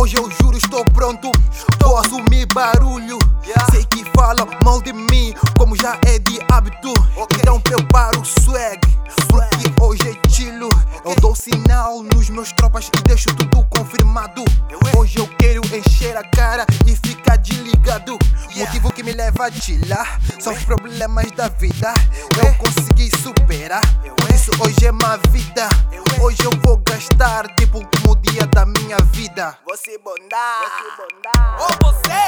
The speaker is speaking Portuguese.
Hoje eu juro, estou pronto. Vou assumir barulho. Sei que falam mal de mim, como já é de hábito. Então preparo o swag, porque hoje é chilo. Eu dou sinal nos meus tropas e deixo tudo confirmado. Hoje eu quero encher a cara e ficar desligado. Motivo que me leva a chilar são os problemas da vida. Eu consegui superar, isso hoje é uma vida. Hoje eu vou gastar tipo como o dia da minha vida. Você bondar, você bondar. Ou você, ou você.